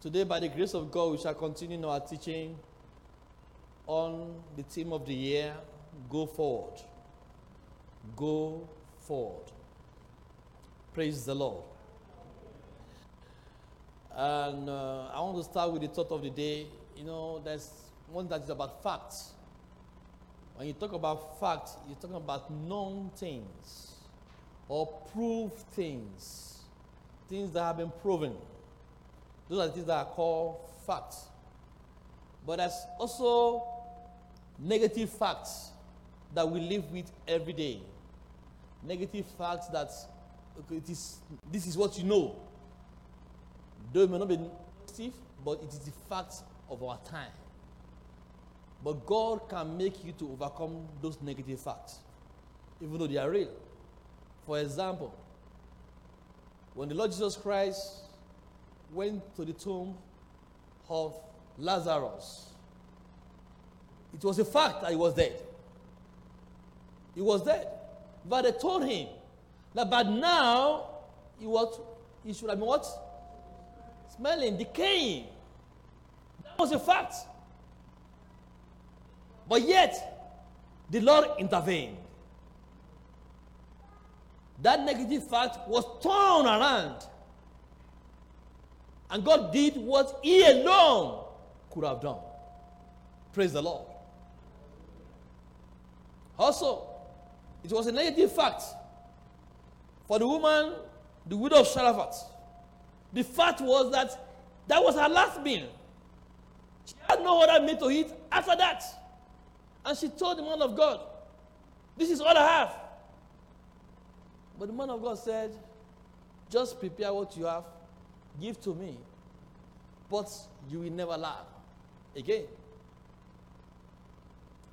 Today, by the grace of God, we shall continue our teaching on the theme of the year Go Forward. Go Forward. Praise the Lord. And uh, I want to start with the thought of the day. You know, there's one that is about facts. When you talk about facts, you're talking about known things or proved things, things that have been proven. Those are the things that are called facts. But there's also negative facts that we live with every day. Negative facts that it is, this is what you know. Though it may not be negative, but it is the facts of our time. But God can make you to overcome those negative facts, even though they are real. For example, when the Lord Jesus Christ went to the tomb of Lazarus, it was a fact that he was dead. He was dead. But they told him that but now he was he should have been what? Smelling, decaying. That was a fact. But yet, the Lord intervened. That negative fact was torn around. And God did what He alone could have done. Praise the Lord. Also, it was a negative fact for the woman, the widow of Zarephath. The fact was that that was her last meal. She had no other meal to eat after that. And she told the man of God, This is all I have. But the man of God said, Just prepare what you have, give to me, but you will never lack again.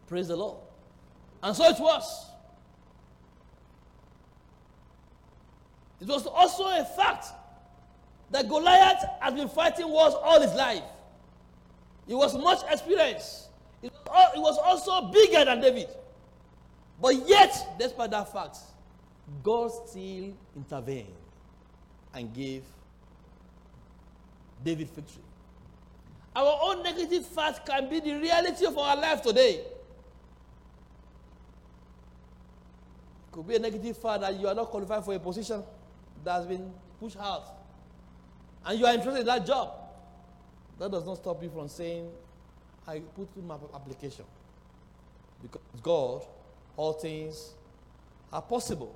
Praise the Lord. And so it was. It was also a fact that Goliath has been fighting wars all his life. He was much experienced. It was also bigger than David. But yet, despite that fact, God still intervened and gave David victory. Our own negative fact can be the reality of our life today. Could be a negative fact that you are not qualified for a position that has been pushed out. And you are interested in that job. That does not stop you from saying, I put in my application. Because God, all things are possible.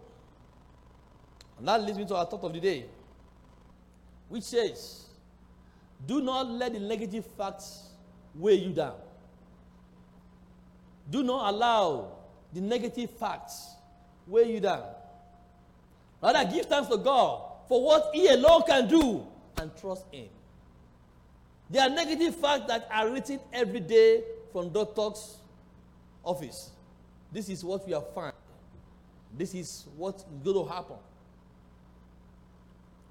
And that leads me to our thought of the day, which says, Do not let the negative facts weigh you down. Do not allow the negative facts weigh you down. Rather, give thanks to God for what He alone can do and trust Him. There are negative facts that are written every day from doctor's office. This is what we have found. This is what is going to happen.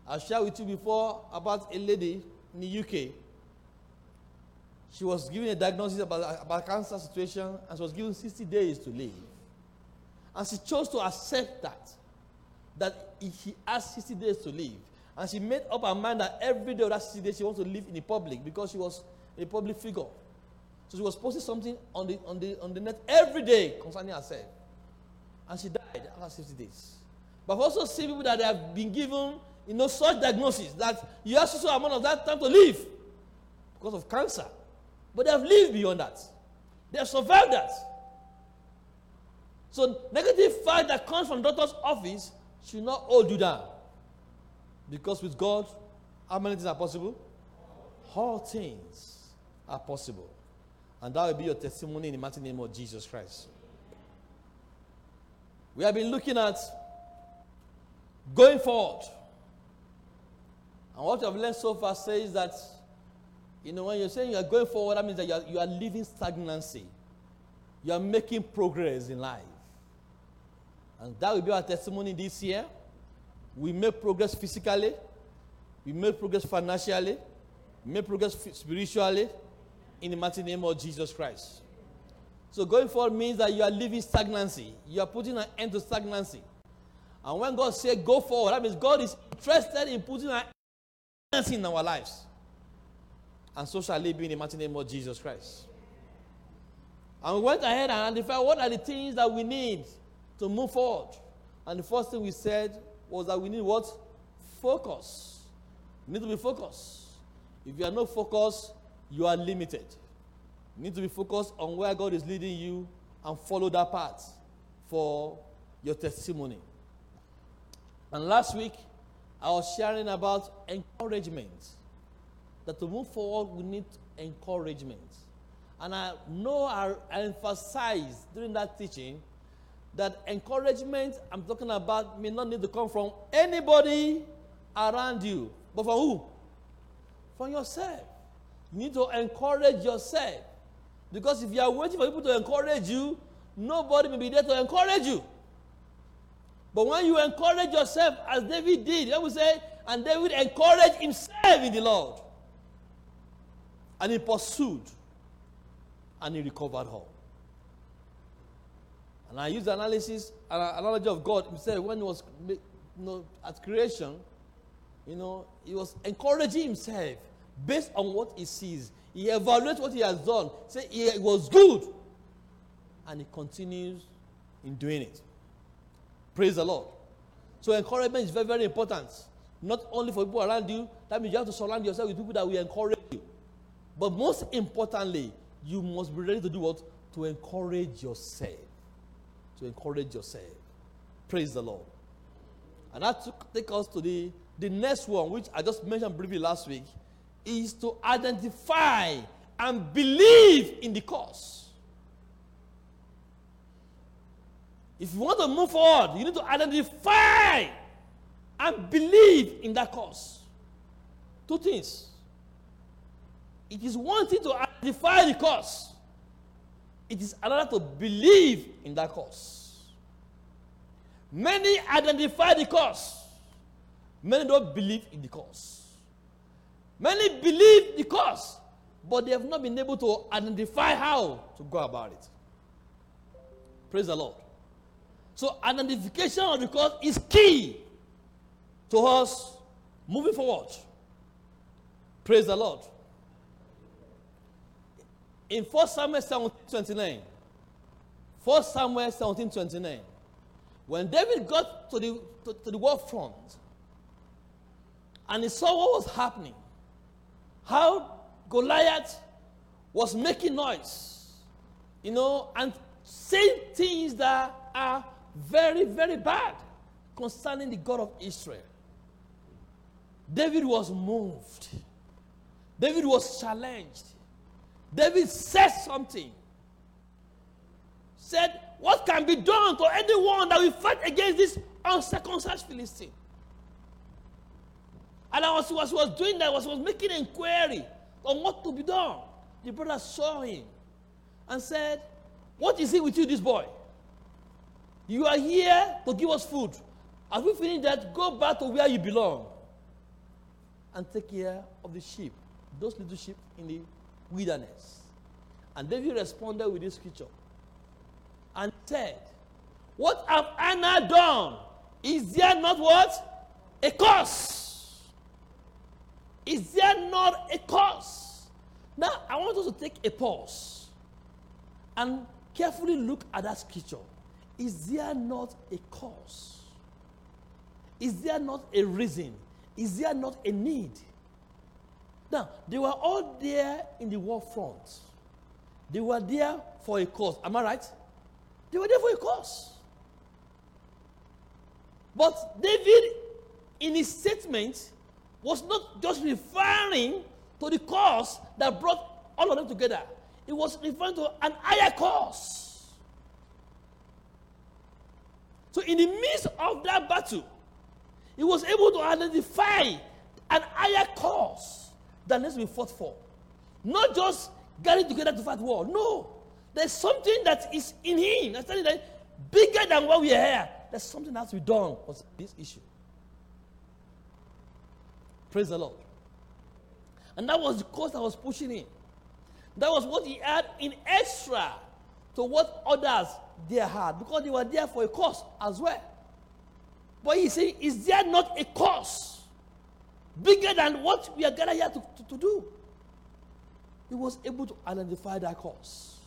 I shared with you before about a lady in the UK. She was given a diagnosis about, about cancer situation and she was given 60 days to live. And she chose to accept that. That she has 60 days to live. And she made up her mind that every day of that 60 days she wants to live in the public because she was a public figure. So she was posting something on the, on the, on the net every day concerning herself. And she died after 60 days. But I've also seen people that have been given you know, such diagnosis that you have to so amount of that time to live because of cancer. But they have lived beyond that. They have survived that. So negative fact that comes from doctor's office should not hold you down. Because with God, how many things are possible? All things are possible. And that will be your testimony in the mighty name of Jesus Christ. We have been looking at going forward. And what I've learned so far says that, you know, when you're saying you are going forward, that means that you are, you are living stagnancy. You are making progress in life. And that will be our testimony this year. We make progress physically, we make progress financially, we make progress spiritually in the mighty name of Jesus Christ. So going forward means that you are leaving stagnancy. You are putting an end to stagnancy. And when God says go forward, that means God is interested in putting an in our lives. And so shall it be in the mighty name of Jesus Christ. And we went ahead and identified what are the things that we need to move forward. And the first thing we said was that we need what? Focus. You need to be focused. If you are not focused, you are limited. You need to be focused on where God is leading you and follow that path for your testimony. And last week, I was sharing about encouragement. That to move forward, we need encouragement. And I know I emphasized during that teaching that encouragement I'm talking about may not need to come from anybody around you, but from who? From yourself. You need to encourage yourself. Because if you are waiting for people to encourage you, nobody may be there to encourage you. But when you encourage yourself, as David did, I would say, and David encouraged himself in the Lord. And he pursued, and he recovered all. And I use the analysis, an analogy of God himself when he was you know, at creation. You know, he was encouraging himself based on what he sees. He evaluates what he has done. Say it was good. And he continues in doing it. Praise the Lord. So encouragement is very, very important. Not only for people around you, that means you have to surround yourself with people that will encourage you. But most importantly, you must be ready to do what? To encourage yourself. To encourage yourself. Praise the Lord. And that took, take us to the, the next one, which I just mentioned briefly last week, is to identify and believe in the cause. If you want to move forward, you need to identify and believe in that cause. Two things. It is one thing to identify the cause, it is another to believe in that cause. Many identify the cause, many don't believe in the cause. Many believe the cause, but they have not been able to identify how to go about it. Praise the Lord. So, identification of the cause is key to us moving forward. Praise the Lord. In 1 Samuel 17 29, 1 Samuel 17 29, when David got to the, to, to the war front and he saw what was happening, how Goliath was making noise, you know, and saying things that are very, very bad concerning the God of Israel. David was moved. David was challenged. David said something. Said, What can be done to anyone that will fight against this uncircumcised Philistine? And I was, was, was doing that, was, was making inquiry on what to be done. The brother saw him and said, What is it with you, this boy? You are here to give us food. As we finish that, go back to where you belong and take care of the sheep, those little sheep in the wilderness. And David responded with this scripture and said, What have I done? Is there not what? A curse. Is there not a cause? Now, I want us to take a pause and carefully look at that scripture. Is there not a cause? Is there not a reason? Is there not a need? Now, they were all there in the war front. They were there for a cause. Am I right? They were there for a cause. But David, in his statement, was not just referring to the cause that brought all of them together, it was referring to an higher cause. So, in the midst of that battle, he was able to identify an higher cause that needs to be fought for. Not just gathering together to fight war. No. There's something that is in him. That's telling that bigger than what we are here. There's something that has to be done for this issue. Praise the Lord. And that was the cause that was pushing him. That was what he had in extra to what others there had because they were there for a cause as well. But he said, Is there not a cause bigger than what we are gathered here to, to, to do? he was able to identify that cause.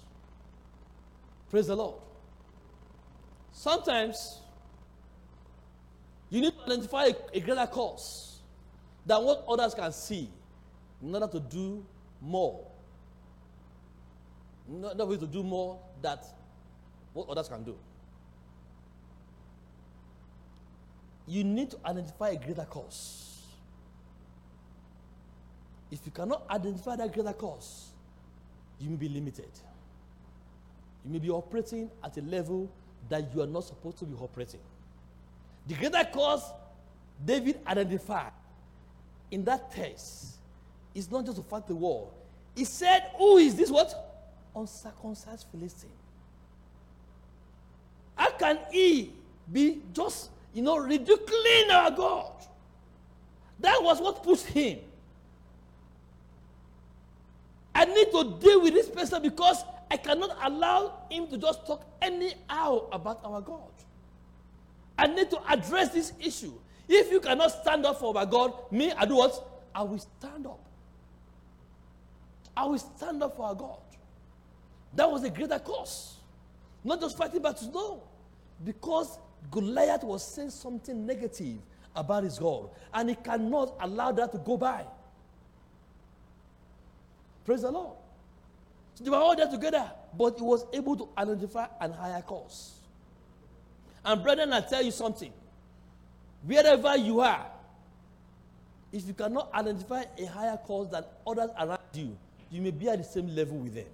Praise the Lord. Sometimes you need to identify a, a greater cause than what others can see in order to do more. Not, not to do more that what others can do. You need to identify a greater cause. If you cannot identify that greater cause, you may be limited. You may be operating at a level that you are not supposed to be operating. The greater cause David identified in that text is not just to fight the war. He said, Who is this what? Uncircumcised Philistine. How can he be just, you know, ridiculing our God? That was what pushed him. I need to deal with this person because I cannot allow him to just talk anyhow about our God. I need to address this issue. If you cannot stand up for our God, me, I do what? I will stand up. I will stand up for our God. That was a greater cause. Not just fighting battles, no. Because Goliath was saying something negative about his God, and he cannot allow that to go by. Praise the Lord. So they were all there together, but he was able to identify an higher cause. And brethren, I tell you something. Wherever you are, if you cannot identify a higher cause than others around you, you may be at the same level with them.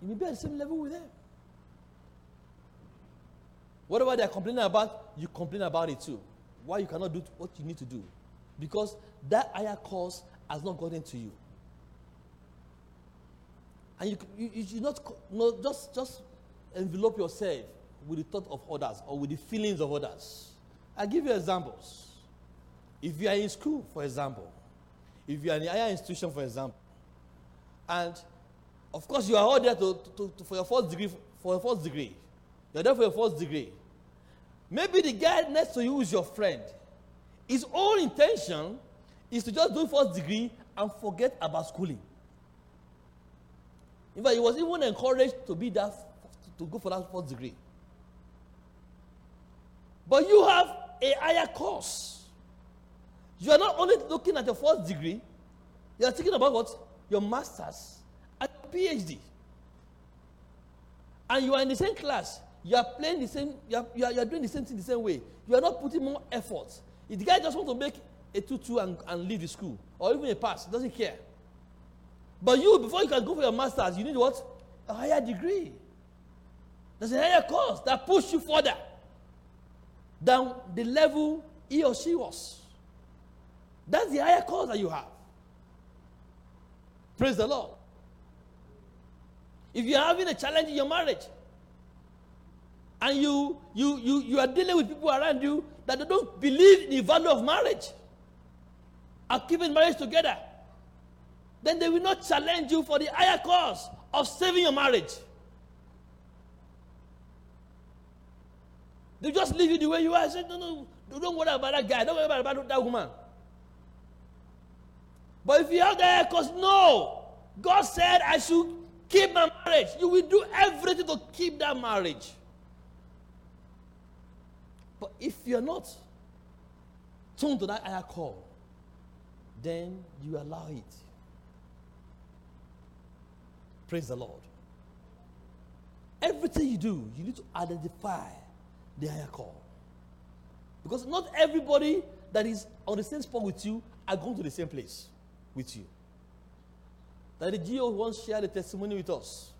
You may be at the same level with them. Whatever they're complaining about, you complain about it too. Why you cannot do what you need to do? Because that higher cause has not gotten to you. And you, you, you should not no, just, just envelope yourself with the thought of others or with the feelings of others. i give you examples. If you are in school, for example, if you are in a higher institution, for example, and of course you are all there to, to, to, for your first degree, for your first degree. You're there for your first degree. Maybe the guy next to you is your friend. His own intention is to just do first degree and forget about schooling. In fact, he was even encouraged to be that to go for that first degree. But you have a higher course. You are not only looking at your first degree, you are thinking about what? Your master's PhD. And you are in the same class. You are playing the same, you are, you are, you are doing the same thing the same way. You are not putting more effort. If the guy just want to make a tutu and, and leave the school, or even a pass, doesn't care. But you, before you can go for your master's, you need what? A higher degree. There's a higher course that push you further than the level he or she was. That's the higher course that you have. Praise the Lord. If you're having a challenge in your marriage, and you you you you are dealing with people around you that don't believe in the value of marriage, are keeping marriage together, then they will not challenge you for the higher cause of saving your marriage. They just leave you the way you are. Said, no, no, don't worry about that guy. Don't worry about, about that woman. But if you have the higher cause, no. God said I should keep my marriage. You will do everything to keep that marriage. But if you're not tuned to that higher call, then you allow it. Praise the Lord. Everything you do, you need to identify the higher call. Because not everybody that is on the same spot with you are going to the same place with you. That the GO once shared a testimony with us.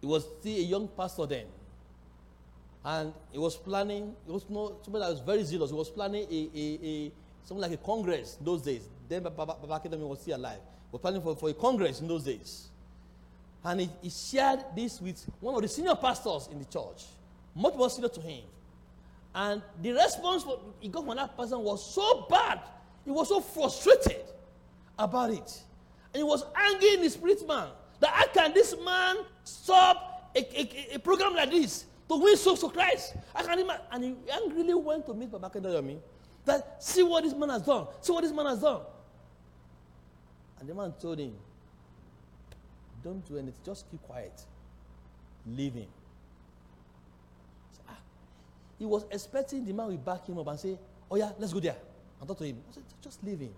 He was still a young pastor then. And he was planning, he was no, somebody that was very zealous. He was planning a, a, a something like a congress those days. Then Baba Akindayomi was still alive. He was planning for, for a congress in those days. And he, he shared this with one of the senior pastors in the church, much more senior to him. And the response he got from that person was so bad. He was so frustrated about it. And he was angry in the spirit man that how can this man stop a, a, a program like this to win souls to Christ? I can imagine. And he angrily went to meet Baba Akindayomi That see what this man has done. See what this man has done. And the man told him, Don't do anything, just keep quiet. Leave him. He was expecting the man will back him up and say, Oh, yeah, let's go there. And talk to him. I said, Just leave him.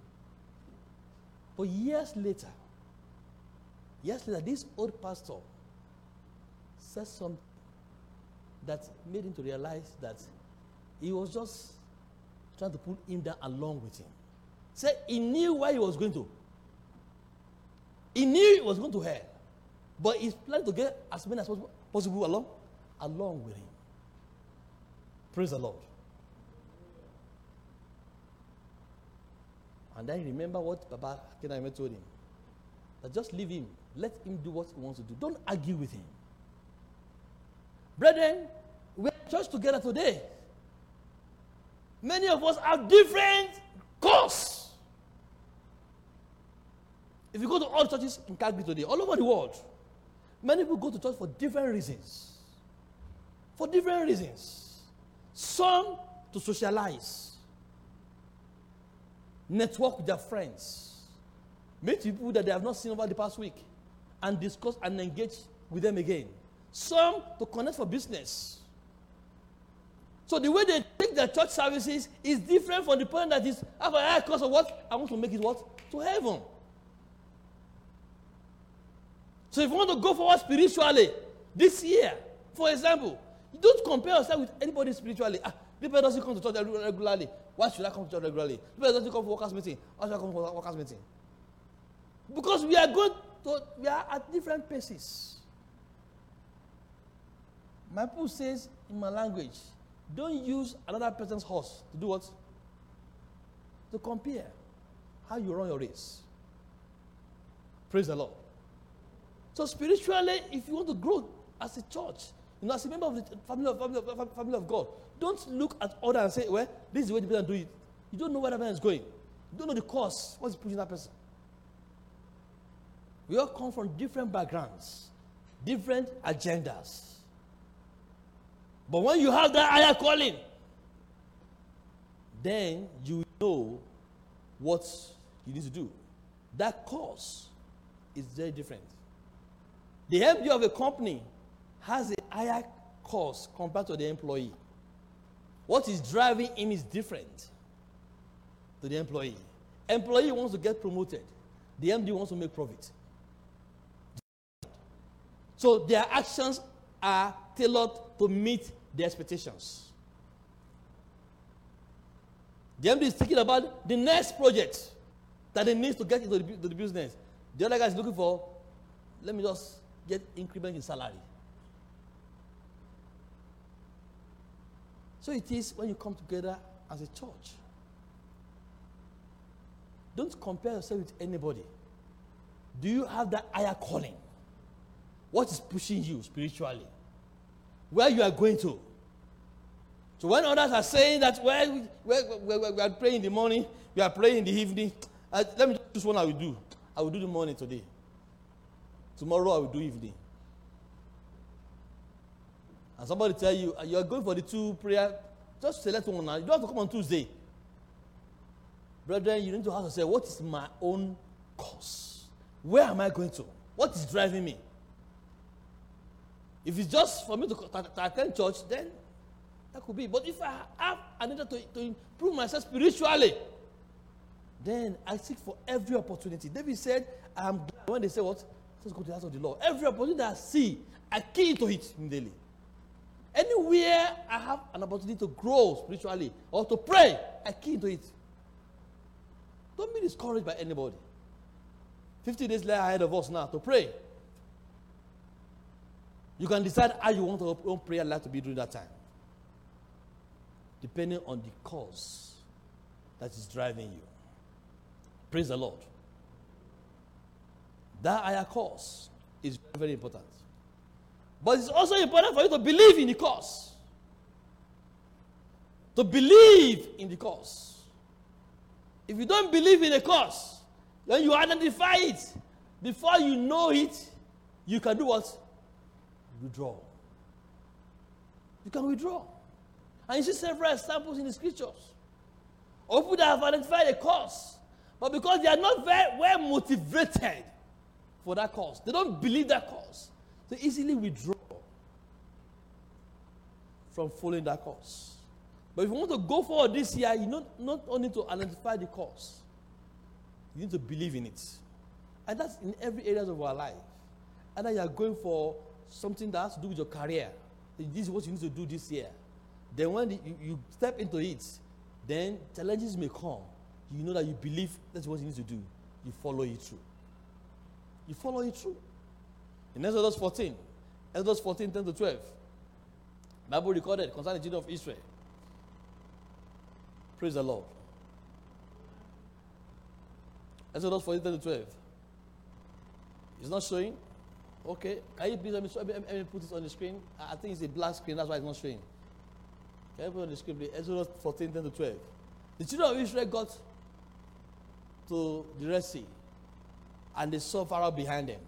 But years later, years later, this old pastor said something that made him to realize that he was just trying to pull him down along with him. Say he knew where he was going to. He knew he was going to hell. But he's planning to get as many as possible, possible along, along with him. Praise the Lord. And then remember what Baba Akindayomi told him. That just leave him. Let him do what he wants to do. Don't argue with him. Brethren, we're church together today. Many of us have different course. If you go to all churches in Calgary today, all over the world, many people go to church for different reasons. For different reasons. Some to socialize, network with their friends, meet people that they have not seen over the past week, and discuss and engage with them again. Some to connect for business. So the way they take their church services is different from the person that is, have a high cost of what? I want to make it what? To heaven. So if you want to go forward spiritually this year, for example, you don't compare yourself with anybody spiritually. Ah, people doesn't come to church regularly. Why should I come to church regularly? People doesn't come for workers meeting. Why should I come for workers meeting? Because we are going to, we are at different paces. My people says in my language, don't use another person's horse to do what? To compare how you run your race. Praise the Lord. So spiritually, if you want to grow as a church, you know, as a member of the family of, family of, family of God, don't look at others and say, well, this is the way the person do it. You don't know where that person is going. You don't know the cause. What's pushing that person? We all come from different backgrounds, different agendas. But when you have that higher calling, then you know what you need to do. That course is very different. The MD of a company has a higher cost compared to the employee. What is driving him is different to the employee. Employee wants to get promoted. The MD wants to make profit. So their actions are tailored to meet the expectations. The MD is thinking about the next project that he needs to get into the, the business. The other guy is looking for, let me just get increment in salary. So it is when you come together as a church. Don't compare yourself with anybody. Do you have that higher calling? What is pushing you spiritually? where you are going to. So when others are saying that well, we, we, we, we are praying in the morning, we are praying in the evening, uh, let me choose one I will do. I will do the morning today. Tomorrow I will do evening. And somebody tell you, uh, you are going for the two prayer, just select one now. You don't have to come on Tuesday. Brethren, you need to ask yourself, what is my own cause? Where am I going to? What is driving me? If it's just for me to, to, attend church, then that could be. But if I have another to, to improve myself spiritually, then I seek for every opportunity. David said, I am glad when they say what? Let's go to the house of the Lord. Every opportunity I see, I key to it daily. Anywhere I have an opportunity to grow spiritually or to pray, I key into it. Don't be discouraged by anybody. 50 days later ahead of us now to pray. You can decide how you want your own prayer life to be during that time, depending on the cause that is driving you. Praise the Lord. That higher cause is very important. But it's also important for you to believe in the cause. To believe in the cause. If you don't believe in the cause, then you identify it. Before you know it, you can do what? withdraw. You can withdraw. And you see several examples in the scriptures of people that have identified a cause, but because they are not very well motivated for that cause, they don't believe that cause, they easily withdraw from following that course. But if you want to go forward this year, you not, not only to identify the cause, you need to believe in it. And that's in every area of our life. And Either you are going for something that has to do with your career, this is what you need to do this year. Then when you, you step into it, then challenges may come. You know that you believe that's what you need to do. You follow it through. You follow it through. In Exodus 14, Exodus 14, 10 to 12, Bible recorded concerning the children of Israel. Praise the Lord. Exodus 14, 10 to 12. It's not showing. Okay. Can you please let me, show, let me put it on the screen? I think it's a black screen, that's why it's not showing. Can you put it on the screen, please? Exodus 14, 10 to 12. The children of Israel got to the Red Sea and they saw Pharaoh behind them.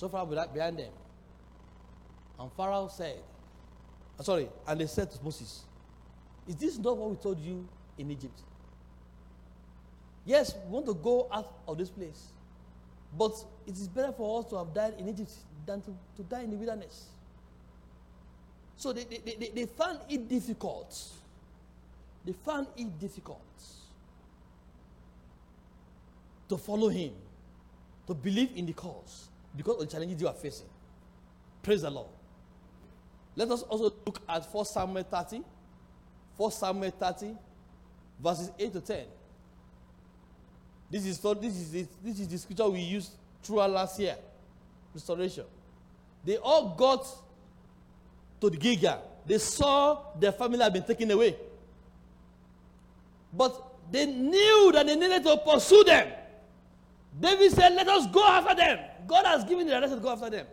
So far behind them. And Pharaoh said, uh, sorry, and they said to Moses, Is this not what we told you in Egypt? Yes, we want to go out of this place. But it is better for us to have died in Egypt than to, to die in the wilderness. So they, they, they, they found it difficult. They found it difficult to follow him, to believe in the cause because of the challenges you are facing. Praise the Lord. Let us also look at 1 Samuel 30. 1 Samuel 30, verses 8 to 10. This is, this is, this is the scripture we used throughout last year. Restoration. They all got to the Gilgal. They saw their family had been taken away. But they knew that they needed to pursue them. David said, Let us go after them. God has given the direction to go after them.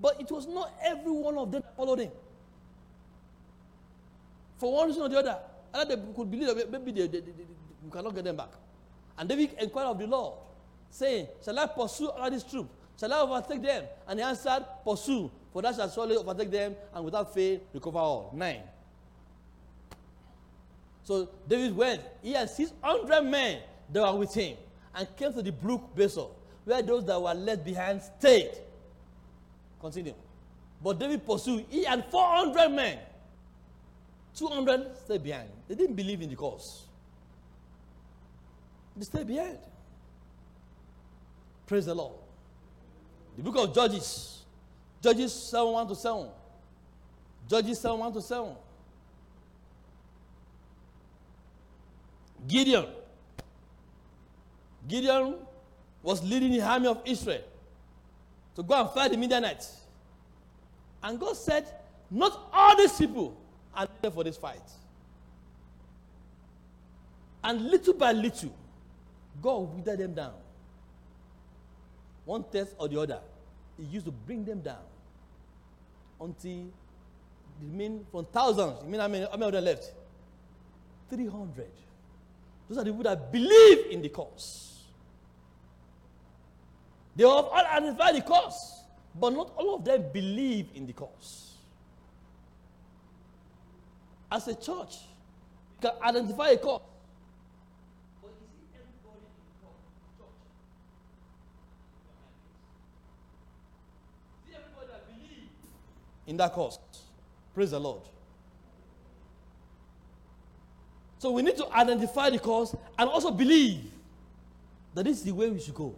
But it was not every one of them that followed him. For one reason or the other. Either they could believe that maybe they, they, they, you cannot get them back. And David inquired of the Lord, saying, Shall I pursue all these troops? Shall I overtake them? And he answered, Pursue, for that shall surely overtake them, and without fail recover all. Nine. So David went, he and 600 men that were with him, and came to the brook Besor, where those that were left behind stayed. Continue. But David pursued, he and 400 men. 200 stayed behind. They didn't believe in the cause. They stayed behind. Praise the Lord. The book of Judges. Judges 7 1 to 7. Judges 7 1 to 7. Gideon. Gideon was leading the army of Israel to go and fight the Midianites. And God said, Not all these people are there for this fight. And little by little, God withered them down. One test or the other. He used to bring them down until the mean from thousands. You mean how many, how many of them left? 300. Those are the people that believe in the cause. They have all identified the cause, but not all of them believe in the cause. As a church, you can identify a cause. But is it everybody in the church? Is everybody that believes in that cause? Praise the Lord. So we need to identify the cause and also believe that this is the way we should go.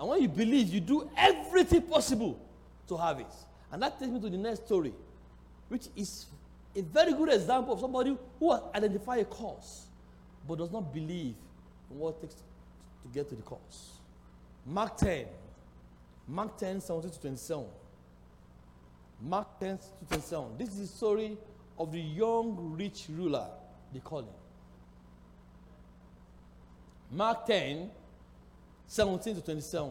And when you believe, you do everything possible to have it. And that takes me to the next story, which is a very good example of somebody who has identified a cause but does not believe in what it takes to get to the cause. Mark 10. Mark 10, 17 to 27. Mark 10 to 27. This is the story of the young rich ruler, they call him. Mark 10, 17 to 27.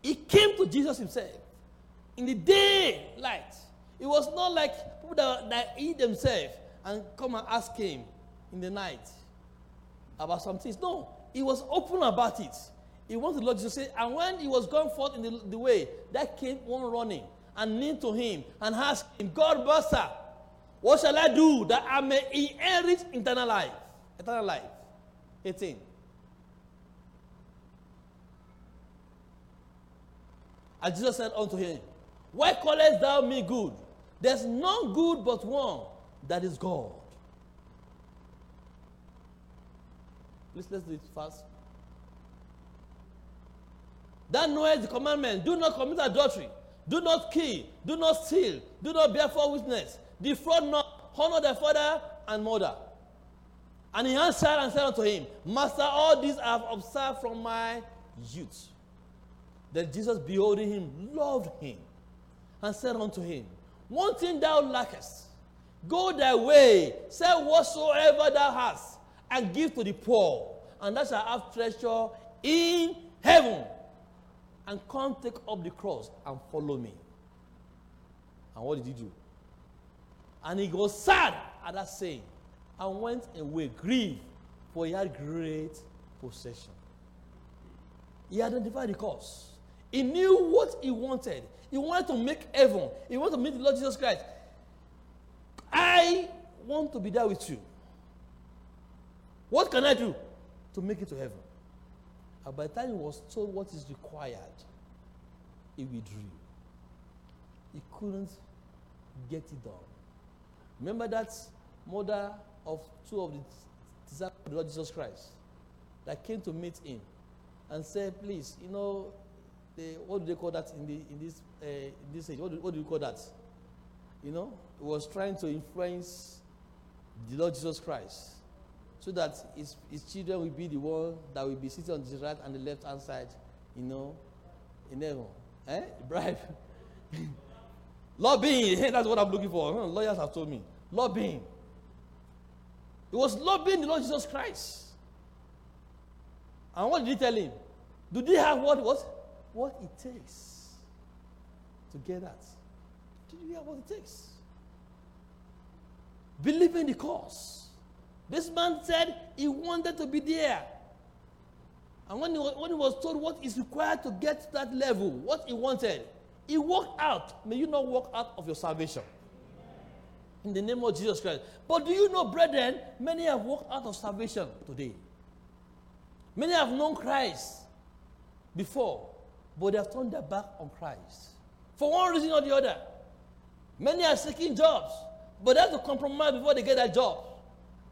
He came to Jesus himself in the daylight. It was not like people that, that eat themselves and come and ask him in the night about some things. No, he was open about it. He went to the Lord Jesus say, and when he was going forth in the, the way, there came one running and kneel to him and ask him, God, Master, what shall I do that I may inherit eternal life? Eternal life. 18. And Jesus said unto him, Why callest thou me good? There's none good but one, that is God. Please let's do it fast. That knoweth the commandment do not commit adultery, do not kill, do not steal, do not bear false witness, defraud not, honor thy father and mother. And he answered and said unto him, Master, all these I have observed from my youth. Then Jesus, beholding him, loved him and said unto him, One thing thou lackest. Go thy way, sell whatsoever thou hast, and give to the poor, and thou shalt have treasure in heaven. And come take up the cross and follow me. And what did he do? And he was sad at that saying and went away grieved, for he had great possession. He identified the cause. He knew what he wanted. He wanted to make heaven. He wanted to meet the Lord Jesus Christ. I want to be there with you. What can I do to make it to heaven? And by the time he was told what is required, he withdrew. He couldn't get it done. Remember that mother of two of the disciples of Lord Jesus Christ that came to meet him and said, Please, you know, what do they call that in, the, in, this, uh, in this age? What do, what do you call that? You know, he was trying to influence the Lord Jesus Christ so that his, his children will be the one that will be sitting on the right and the left hand side, you know, in heaven. Eh? Bribe. lobbying, that's what I'm looking for. Huh? Lawyers have told me. Lobbying. He was lobbying the Lord Jesus Christ. And what did he tell him? Do they have what what what it takes to get that? Do you have what it takes? Believe in the cause. This man said he wanted to be there. And when he, when he was told what is required to get to that level, what he wanted, he walked out. May you not walk out of your salvation in the name of Jesus Christ. But do you know, brethren, many have walked out of salvation today. Many have known Christ before, but they have turned their back on Christ. For one reason or the other. Many are seeking jobs, but they have to compromise before they get that job.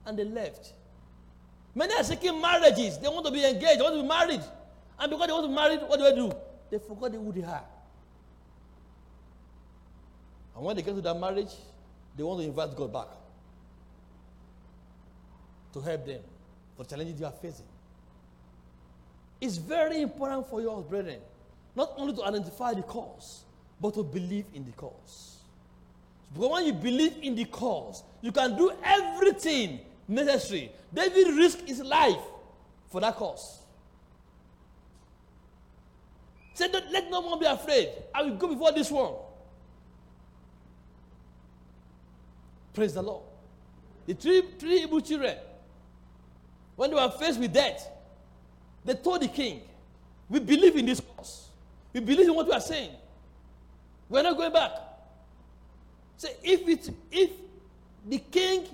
And they left. Many are seeking marriages. They want to be engaged, they want to be married. And because they want to be married, what do they do? They forgot who they are. And when they get to that marriage, they want to invite God back to help them for challenges they are facing. It's very important for you, brethren, not only to identify the cause, but to believe in the cause. Because when you believe in the cause, you can do everything necessary. David risked his life for that cause. Said, Let no one be afraid. I will go before this one. Praise the Lord. The three, three Hebrew children, when they were faced with death, they told the king, We believe in this cause. We believe in what we are saying. We're not going back. Say, if it if the king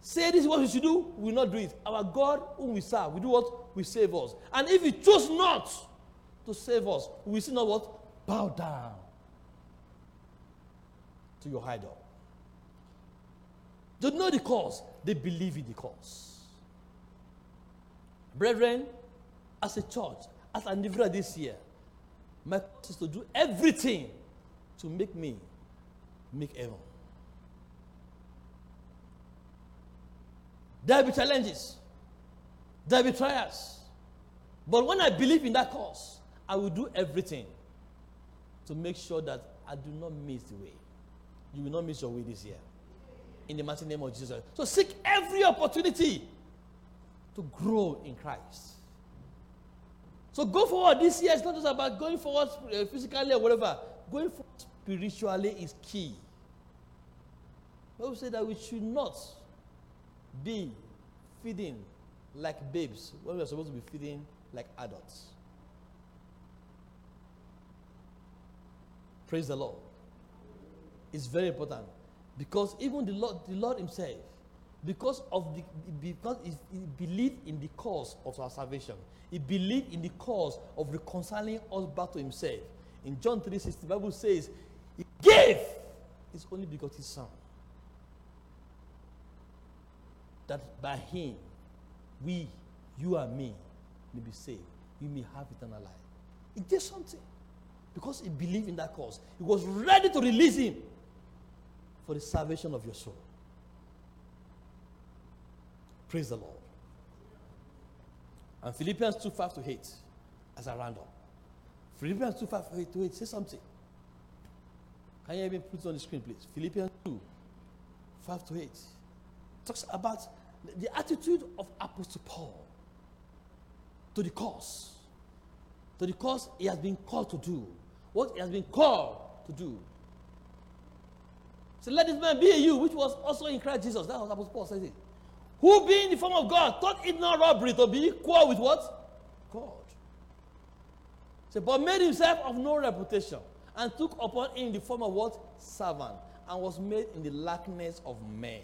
say this is what we should do, we will not do it. Our God, whom we serve, we do what? We save us. And if he chose not to save us, we still not what? Bow down to your idol don't know the cause, they believe in the cause. Brethren, as a church, as an individual this year, my cause is to do everything to make me make heaven. There'll be challenges, there'll be trials. But when I believe in that cause, I will do everything to make sure that I do not miss the way. You will not miss your way this year in the mighty name of Jesus. So seek every opportunity to grow in Christ. So go forward this year. It's not just about going forward uh, physically or whatever. Going forward spiritually is key. Bible say that we should not be feeding like babes when we are supposed to be feeding like adults. Praise the Lord. It's very important. Because even the Lord, the Lord Himself, because of the because he, he believed in the cause of our salvation, he believed in the cause of reconciling us back to himself. In John 3:16, the Bible says, He gave His only begotten Son. That by him, we, you and me, may be saved. We may have eternal life. He did something. Because he believed in that cause. He was ready to release him for the salvation of your soul. Praise the Lord. And Philippians 2 5 to 8, as round up. Philippians 2 5 to 8, say something. Can you even put it on the screen, please? Philippians 2 5 to 8 talks about the attitude of Apostle Paul to the cause, to the cause he has been called to do, what he has been called to do. So let this man be you, which was also in Christ Jesus. That was Apostle Paul says it. Who being the form of God thought it not robbery to be equal with what? God. So, but made himself of no reputation and took upon him the form of what? Servant. And was made in the likeness of men.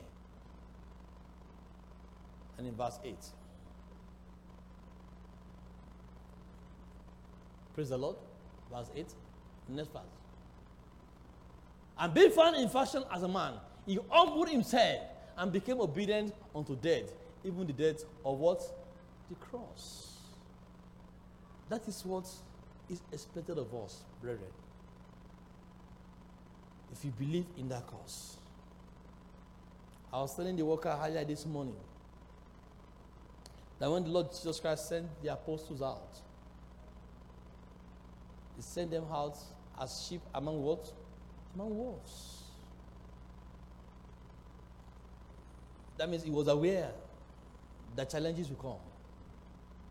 And in verse 8. Praise the Lord. Verse 8. Next verse. And being found in fashion as a man, he humbled himself and became obedient unto death, even the death of what? The cross. That is what is expected of us, brethren. If you believe in that cause. I was telling the worker earlier this morning that when the Lord Jesus Christ sent the apostles out, He sent them out as sheep among what? Among wolves. That means he was aware that challenges will come,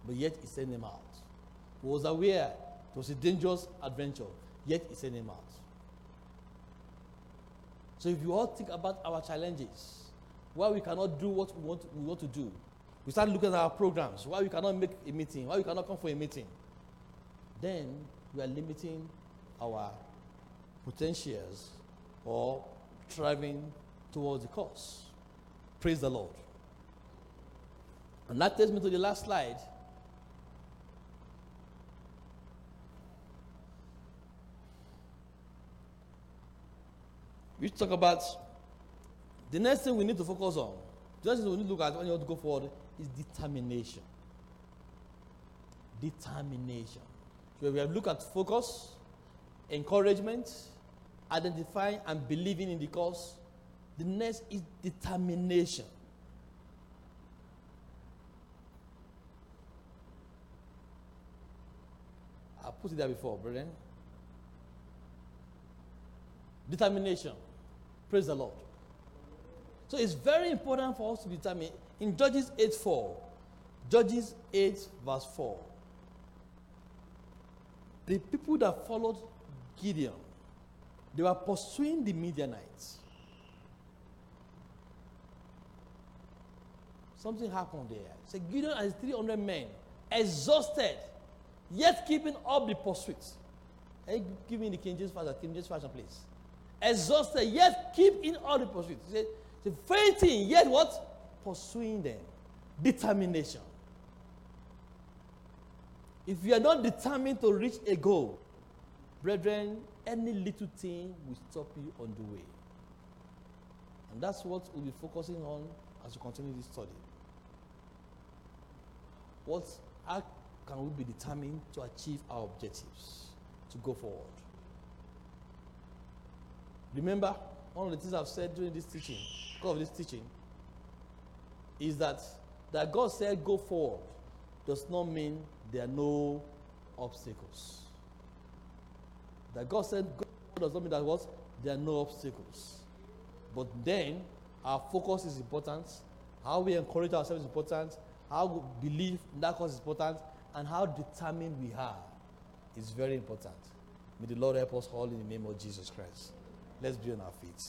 but yet he sent them out. He was aware it was a dangerous adventure, yet he sent them out. So if you all think about our challenges, why we cannot do what we want, we want to do, we start looking at our programs, why we cannot make a meeting, why we cannot come for a meeting, then we are limiting our potentials or driving towards the course. Praise the Lord. And that takes me to the last slide. We talk about the next thing we need to focus on. Thing we need to look at when you want to go forward is determination. Determination. So we have looked at focus, encouragement, identifying and believing in the cause. The next is determination. I put it there before, brethren. Determination. Praise the Lord. So it's very important for us to be determined. In Judges 8 4, Judges 8, verse 4, the people that followed Gideon, they were pursuing the Midianites. Something happened there. So Gideon and his 300 men, exhausted, yet keeping up the pursuit. Hey, give me the King James Version, King James Version, please. Exhausted, yet keeping all the pursuit. He said, fainting, yet what? Pursuing them. Determination. If you are not determined to reach a goal, brethren, any little thing will stop you on the way. And that's what we'll be focusing on as we continue this study. What, how can we be determined to achieve our objectives, to go forward? Remember, one of the things I've said during this teaching, because of this teaching, is that that God said go forward does not mean there are no obstacles. That God said go does not mean that what there are no obstacles. But then our focus is important. How we encourage ourselves is important. How we believe that cause is important. And how determined we are is very important. May the Lord help us all in the name of Jesus Christ. Let's be on our feet.